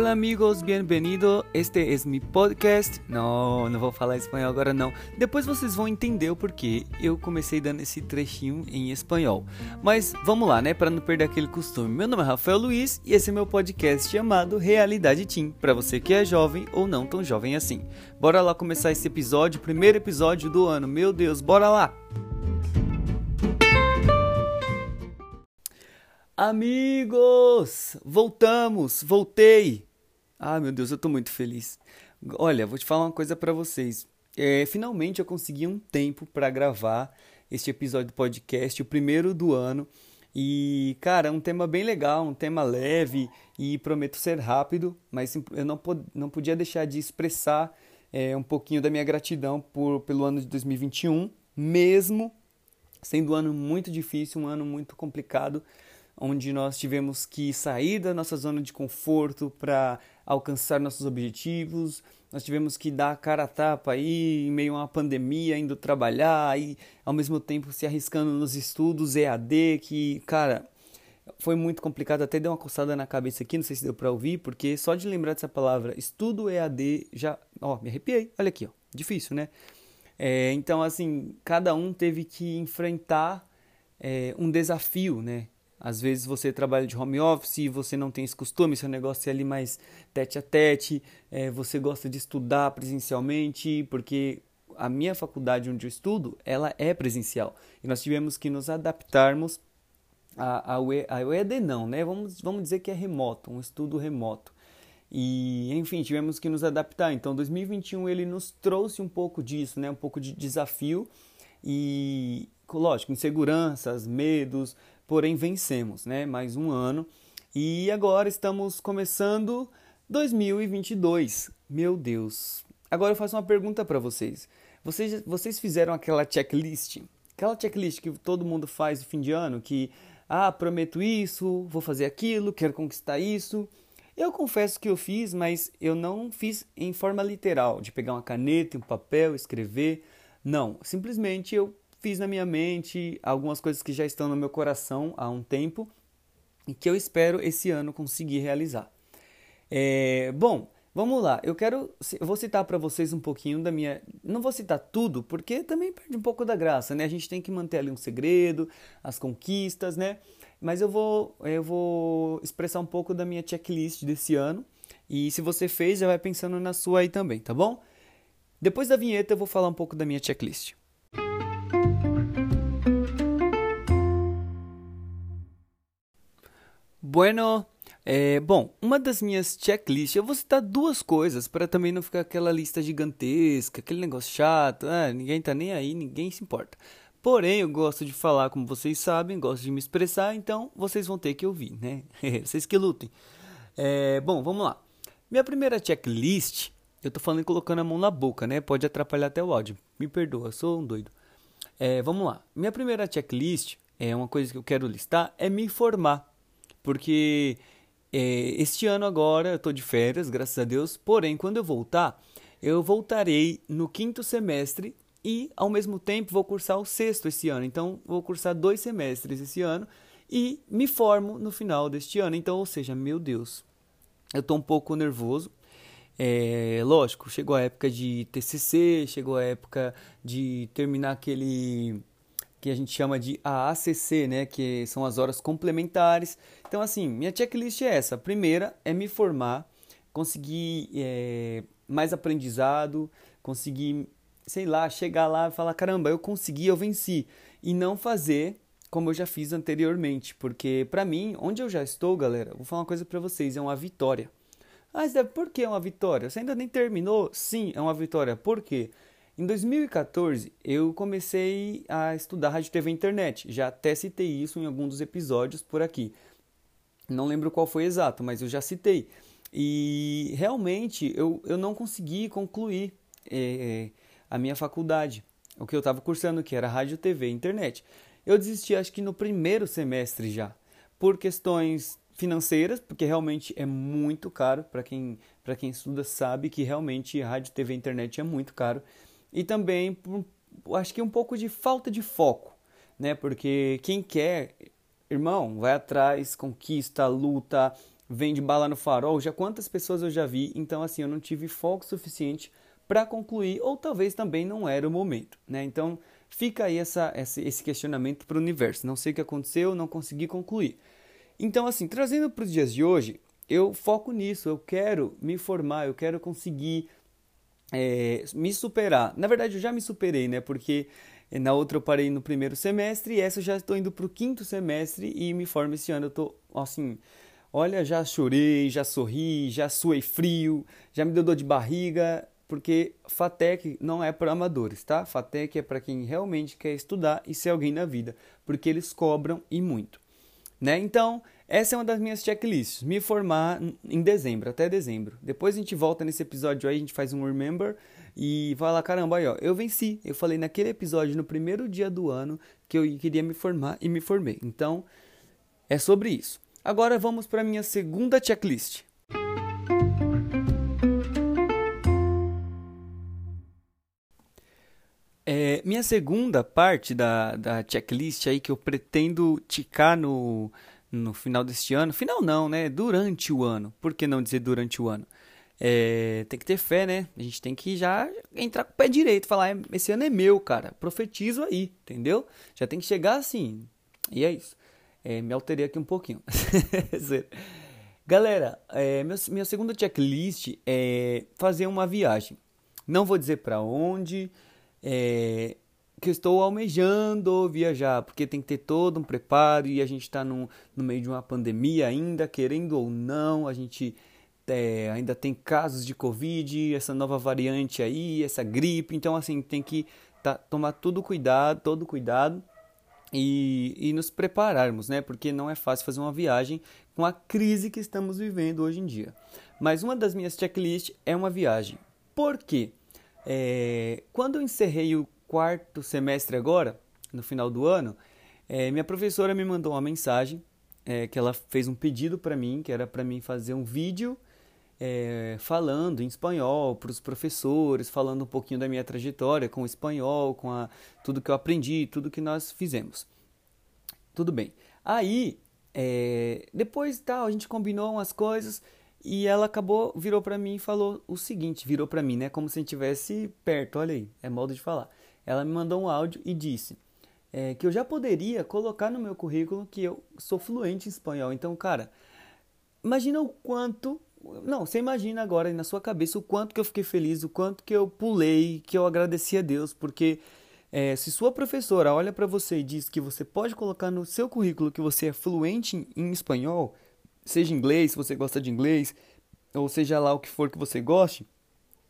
Hola amigos, bienvenido. Este es mi podcast. Não, não vou falar espanhol agora não. Depois vocês vão entender o porquê eu comecei dando esse trechinho em espanhol. Mas vamos lá, né, para não perder aquele costume. Meu nome é Rafael Luiz e esse é meu podcast chamado Realidade Team, para você que é jovem ou não tão jovem assim. Bora lá começar esse episódio, primeiro episódio do ano. Meu Deus, bora lá. Amigos, voltamos, voltei. Ah, meu Deus, eu tô muito feliz. Olha, vou te falar uma coisa para vocês. É, finalmente eu consegui um tempo para gravar este episódio do podcast, o primeiro do ano. E, cara, é um tema bem legal, um tema leve e prometo ser rápido, mas eu não, pod não podia deixar de expressar é, um pouquinho da minha gratidão por, pelo ano de 2021, mesmo sendo um ano muito difícil, um ano muito complicado onde nós tivemos que sair da nossa zona de conforto para alcançar nossos objetivos. Nós tivemos que dar a cara a tapa aí em meio a uma pandemia, indo trabalhar e ao mesmo tempo se arriscando nos estudos EAD, que, cara, foi muito complicado, até deu uma coçada na cabeça aqui, não sei se deu para ouvir, porque só de lembrar dessa palavra, estudo EAD, já, ó, me arrepiei. Olha aqui, ó. Difícil, né? É, então, assim, cada um teve que enfrentar é, um desafio, né? Às vezes você trabalha de home office você não tem esse costume, seu negócio é ali mais tete a tete, é, você gosta de estudar presencialmente, porque a minha faculdade onde eu estudo, ela é presencial. E nós tivemos que nos adaptarmos ao EAD não, né? Vamos, vamos dizer que é remoto, um estudo remoto. E, enfim, tivemos que nos adaptar. Então, 2021 ele nos trouxe um pouco disso, né? Um pouco de desafio e, lógico, inseguranças, medos, porém vencemos, né? Mais um ano e agora estamos começando 2022. Meu Deus. Agora eu faço uma pergunta para vocês. vocês. Vocês fizeram aquela checklist? Aquela checklist que todo mundo faz no fim de ano, que ah, prometo isso, vou fazer aquilo, quero conquistar isso. Eu confesso que eu fiz, mas eu não fiz em forma literal, de pegar uma caneta, um papel, escrever. Não, simplesmente eu fiz na minha mente algumas coisas que já estão no meu coração há um tempo e que eu espero esse ano conseguir realizar. É, bom, vamos lá. Eu quero, eu vou citar para vocês um pouquinho da minha. Não vou citar tudo, porque também perde um pouco da graça, né? A gente tem que manter ali um segredo, as conquistas, né? Mas eu vou, eu vou expressar um pouco da minha checklist desse ano. E se você fez, já vai pensando na sua aí também, tá bom? Depois da vinheta, eu vou falar um pouco da minha checklist. Bueno, é, bom, uma das minhas checklists, eu vou citar duas coisas para também não ficar aquela lista gigantesca, aquele negócio chato, ah, ninguém tá nem aí, ninguém se importa. Porém, eu gosto de falar como vocês sabem, gosto de me expressar, então vocês vão ter que ouvir, né? vocês que lutem. É, bom, vamos lá. Minha primeira checklist, eu tô falando colocando a mão na boca, né? Pode atrapalhar até o áudio. Me perdoa, sou um doido. É, vamos lá. Minha primeira checklist, é uma coisa que eu quero listar, é me informar porque é, este ano agora eu estou de férias, graças a Deus, porém, quando eu voltar, eu voltarei no quinto semestre e, ao mesmo tempo, vou cursar o sexto esse ano. Então, vou cursar dois semestres esse ano e me formo no final deste ano. Então, ou seja, meu Deus, eu estou um pouco nervoso. É, lógico, chegou a época de TCC, chegou a época de terminar aquele que a gente chama de AACC, né, que são as horas complementares. Então, assim, minha checklist é essa. A primeira é me formar, conseguir é, mais aprendizado, conseguir, sei lá, chegar lá e falar: caramba, eu consegui, eu venci. E não fazer como eu já fiz anteriormente, porque para mim, onde eu já estou, galera, vou falar uma coisa para vocês: é uma vitória. Ah, por que é uma vitória? Você ainda nem terminou? Sim, é uma vitória. Por quê? Em 2014, eu comecei a estudar rádio, TV e internet. Já até citei isso em algum dos episódios por aqui. Não lembro qual foi exato, mas eu já citei. E realmente eu, eu não consegui concluir é, a minha faculdade, o que eu estava cursando, que era rádio, TV e internet. Eu desisti, acho que no primeiro semestre já, por questões financeiras, porque realmente é muito caro. Para quem, quem estuda, sabe que realmente rádio, TV e internet é muito caro e também acho que um pouco de falta de foco, né? Porque quem quer, irmão, vai atrás, conquista, luta, vende bala no farol, já quantas pessoas eu já vi, então assim, eu não tive foco suficiente para concluir, ou talvez também não era o momento, né? Então, fica aí essa, esse questionamento para o universo. Não sei o que aconteceu, não consegui concluir. Então, assim, trazendo para os dias de hoje, eu foco nisso, eu quero me formar, eu quero conseguir é, me superar. Na verdade, eu já me superei, né? Porque na outra eu parei no primeiro semestre e essa eu já estou indo para o quinto semestre e me formo esse ano. Eu tô assim, olha, já chorei, já sorri, já suei frio, já me deu dor de barriga, porque FATEC não é para amadores, tá? FATEC é para quem realmente quer estudar e ser alguém na vida, porque eles cobram e muito, né? Então, essa é uma das minhas checklists, me formar em dezembro, até dezembro. Depois a gente volta nesse episódio aí, a gente faz um remember e vai lá, caramba, aí ó, eu venci. Eu falei naquele episódio, no primeiro dia do ano, que eu queria me formar e me formei. Então, é sobre isso. Agora vamos para minha segunda checklist. É, minha segunda parte da, da checklist aí que eu pretendo ticar no, no final deste ano, final não, né? Durante o ano. Por que não dizer durante o ano? É, tem que ter fé, né? A gente tem que já entrar com o pé direito, falar, é, esse ano é meu, cara. Profetizo aí, entendeu? Já tem que chegar assim. E é isso. É, me alterei aqui um pouquinho. Galera, é, meu, minha segunda checklist é fazer uma viagem. Não vou dizer para onde, é, que eu estou almejando viajar, porque tem que ter todo um preparo e a gente está no, meio de uma pandemia ainda, querendo ou não, a gente é, ainda tem casos de Covid, essa nova variante aí, essa gripe, então assim, tem que tá, tomar todo cuidado, todo cuidado e, e nos prepararmos, né? Porque não é fácil fazer uma viagem com a crise que estamos vivendo hoje em dia. Mas uma das minhas checklists é uma viagem. Por quê? É, quando eu encerrei o quarto semestre agora, no final do ano, é, minha professora me mandou uma mensagem é, que ela fez um pedido para mim, que era para mim fazer um vídeo é, falando em espanhol para os professores, falando um pouquinho da minha trajetória com o espanhol, com a, tudo que eu aprendi, tudo que nós fizemos. Tudo bem. Aí, é, depois tal, a gente combinou umas coisas e ela acabou, virou para mim e falou o seguinte, virou para mim, né, como se estivesse perto, olha aí, é modo de falar. Ela me mandou um áudio e disse é, que eu já poderia colocar no meu currículo que eu sou fluente em espanhol. Então, cara, imagina o quanto, não, você imagina agora na sua cabeça o quanto que eu fiquei feliz, o quanto que eu pulei, que eu agradeci a Deus, porque é, se sua professora olha para você e diz que você pode colocar no seu currículo que você é fluente em, espanhol, seja inglês, se você gosta de inglês, ou seja lá o que for que você goste,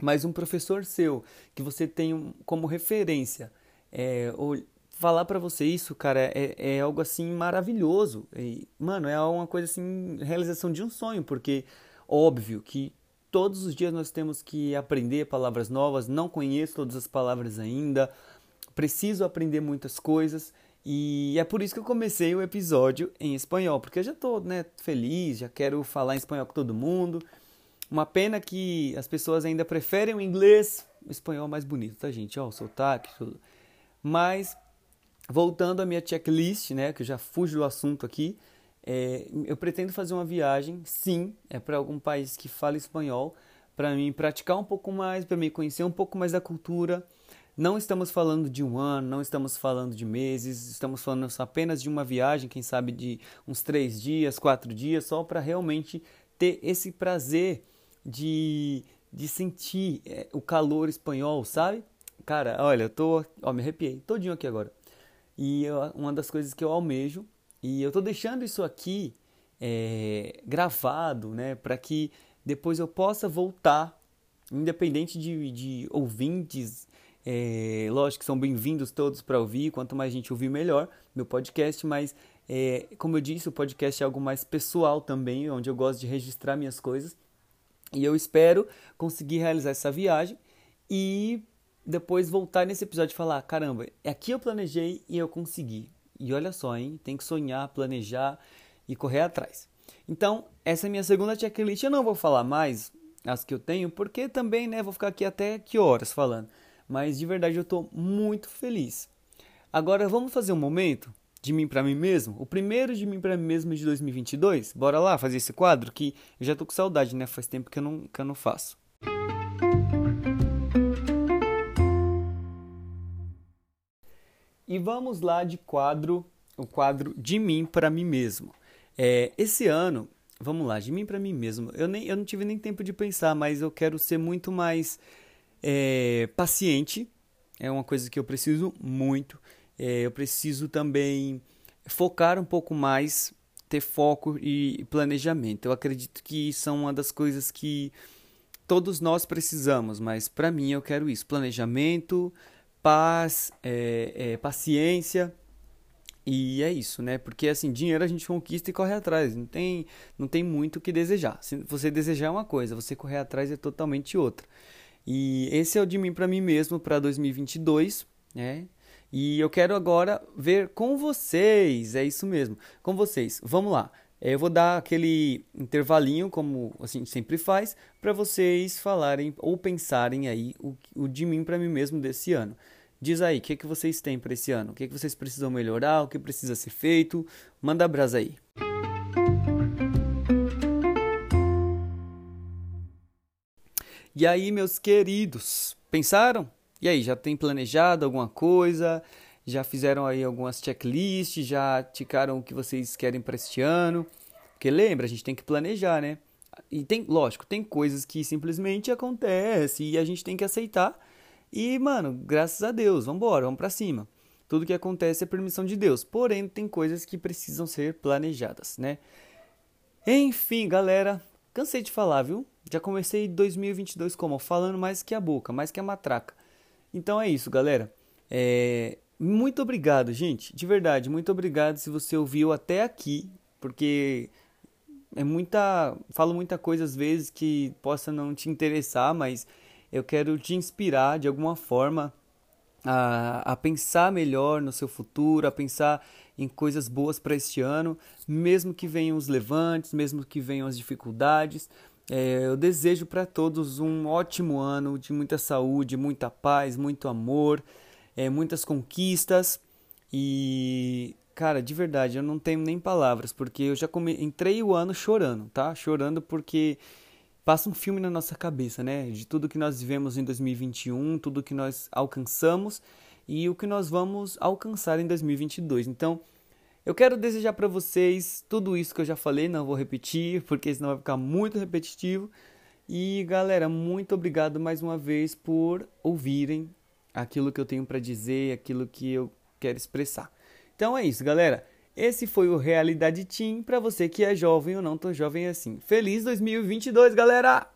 mas um professor seu que você tem como referência, é, ou falar para você isso, cara, é, é algo assim maravilhoso. E, mano, é uma coisa assim, realização de um sonho, porque óbvio que todos os dias nós temos que aprender palavras novas, não conheço todas as palavras ainda, preciso aprender muitas coisas. E é por isso que eu comecei o episódio em espanhol, porque eu já estou né, feliz, já quero falar em espanhol com todo mundo. Uma pena que as pessoas ainda preferem o inglês, o espanhol é mais bonito, tá, gente? Ó, o sotaque, tudo. Mas, voltando à minha checklist, né, que eu já fujo do assunto aqui, é, eu pretendo fazer uma viagem, sim, é para algum país que fala espanhol, para mim praticar um pouco mais, para me conhecer um pouco mais da cultura, não estamos falando de um ano, não estamos falando de meses, estamos falando apenas de uma viagem, quem sabe de uns três dias, quatro dias, só para realmente ter esse prazer de, de sentir é, o calor espanhol, sabe? Cara, olha, eu tô, ó, me arrepiei, todinho aqui agora. E eu, uma das coisas que eu almejo, e eu tô deixando isso aqui é, gravado, né, para que depois eu possa voltar, independente de, de ouvintes é, lógico que são bem-vindos todos para ouvir, quanto mais gente ouvir, melhor, meu podcast, mas é, como eu disse, o podcast é algo mais pessoal também, onde eu gosto de registrar minhas coisas. E eu espero conseguir realizar essa viagem e depois voltar nesse episódio e falar: caramba, aqui eu planejei e eu consegui. E olha só, hein? Tem que sonhar, planejar e correr atrás. Então, essa é a minha segunda checklist. Eu não vou falar mais as que eu tenho, porque também, né, vou ficar aqui até que horas falando mas de verdade eu estou muito feliz. Agora vamos fazer um momento de mim para mim mesmo? O primeiro de mim para mim mesmo de 2022? Bora lá fazer esse quadro que eu já tô com saudade, né? Faz tempo que eu não, que eu não faço. E vamos lá de quadro, o quadro de mim para mim mesmo. É, esse ano, vamos lá, de mim para mim mesmo. Eu, nem, eu não tive nem tempo de pensar, mas eu quero ser muito mais é, paciente. É uma coisa que eu preciso muito. É, eu preciso também focar um pouco mais, ter foco e planejamento. Eu acredito que são uma das coisas que todos nós precisamos, mas para mim eu quero isso: planejamento, paz, é, é, paciência. E é isso, né? Porque assim, dinheiro a gente conquista e corre atrás. Não tem, não tem muito o que desejar. Se você desejar uma coisa, você correr atrás é totalmente outra. E esse é o de mim para mim mesmo para 2022, né? E eu quero agora ver com vocês, é isso mesmo, com vocês. Vamos lá. É, eu vou dar aquele intervalinho, como a gente sempre faz, para vocês falarem ou pensarem aí o, o de mim para mim mesmo desse ano. Diz aí, o que, que vocês têm para esse ano? O que, que vocês precisam melhorar? O que precisa ser feito? Manda brasa aí. E aí, meus queridos, pensaram? E aí, já tem planejado alguma coisa? Já fizeram aí algumas checklists? Já ticaram o que vocês querem para este ano? Porque lembra, a gente tem que planejar, né? E tem, lógico, tem coisas que simplesmente acontecem e a gente tem que aceitar. E, mano, graças a Deus, vamos embora, vamos para cima. Tudo que acontece é permissão de Deus. Porém, tem coisas que precisam ser planejadas, né? Enfim, galera, cansei de falar, viu? Já comecei 2022 como? Falando mais que a boca, mais que a matraca. Então é isso, galera. É... Muito obrigado, gente. De verdade, muito obrigado se você ouviu até aqui, porque é muita. Falo muita coisa às vezes que possa não te interessar, mas eu quero te inspirar de alguma forma a, a pensar melhor no seu futuro, a pensar em coisas boas para este ano, mesmo que venham os levantes, mesmo que venham as dificuldades. É, eu desejo para todos um ótimo ano de muita saúde, muita paz, muito amor, é, muitas conquistas e cara, de verdade, eu não tenho nem palavras porque eu já come... entrei o ano chorando, tá? Chorando porque passa um filme na nossa cabeça, né? De tudo que nós vivemos em 2021, tudo que nós alcançamos e o que nós vamos alcançar em 2022. Então, eu quero desejar para vocês tudo isso que eu já falei, não vou repetir, porque senão vai ficar muito repetitivo. E galera, muito obrigado mais uma vez por ouvirem aquilo que eu tenho para dizer, aquilo que eu quero expressar. Então é isso, galera. Esse foi o Realidade Team para você que é jovem ou não tão jovem assim. Feliz 2022, galera!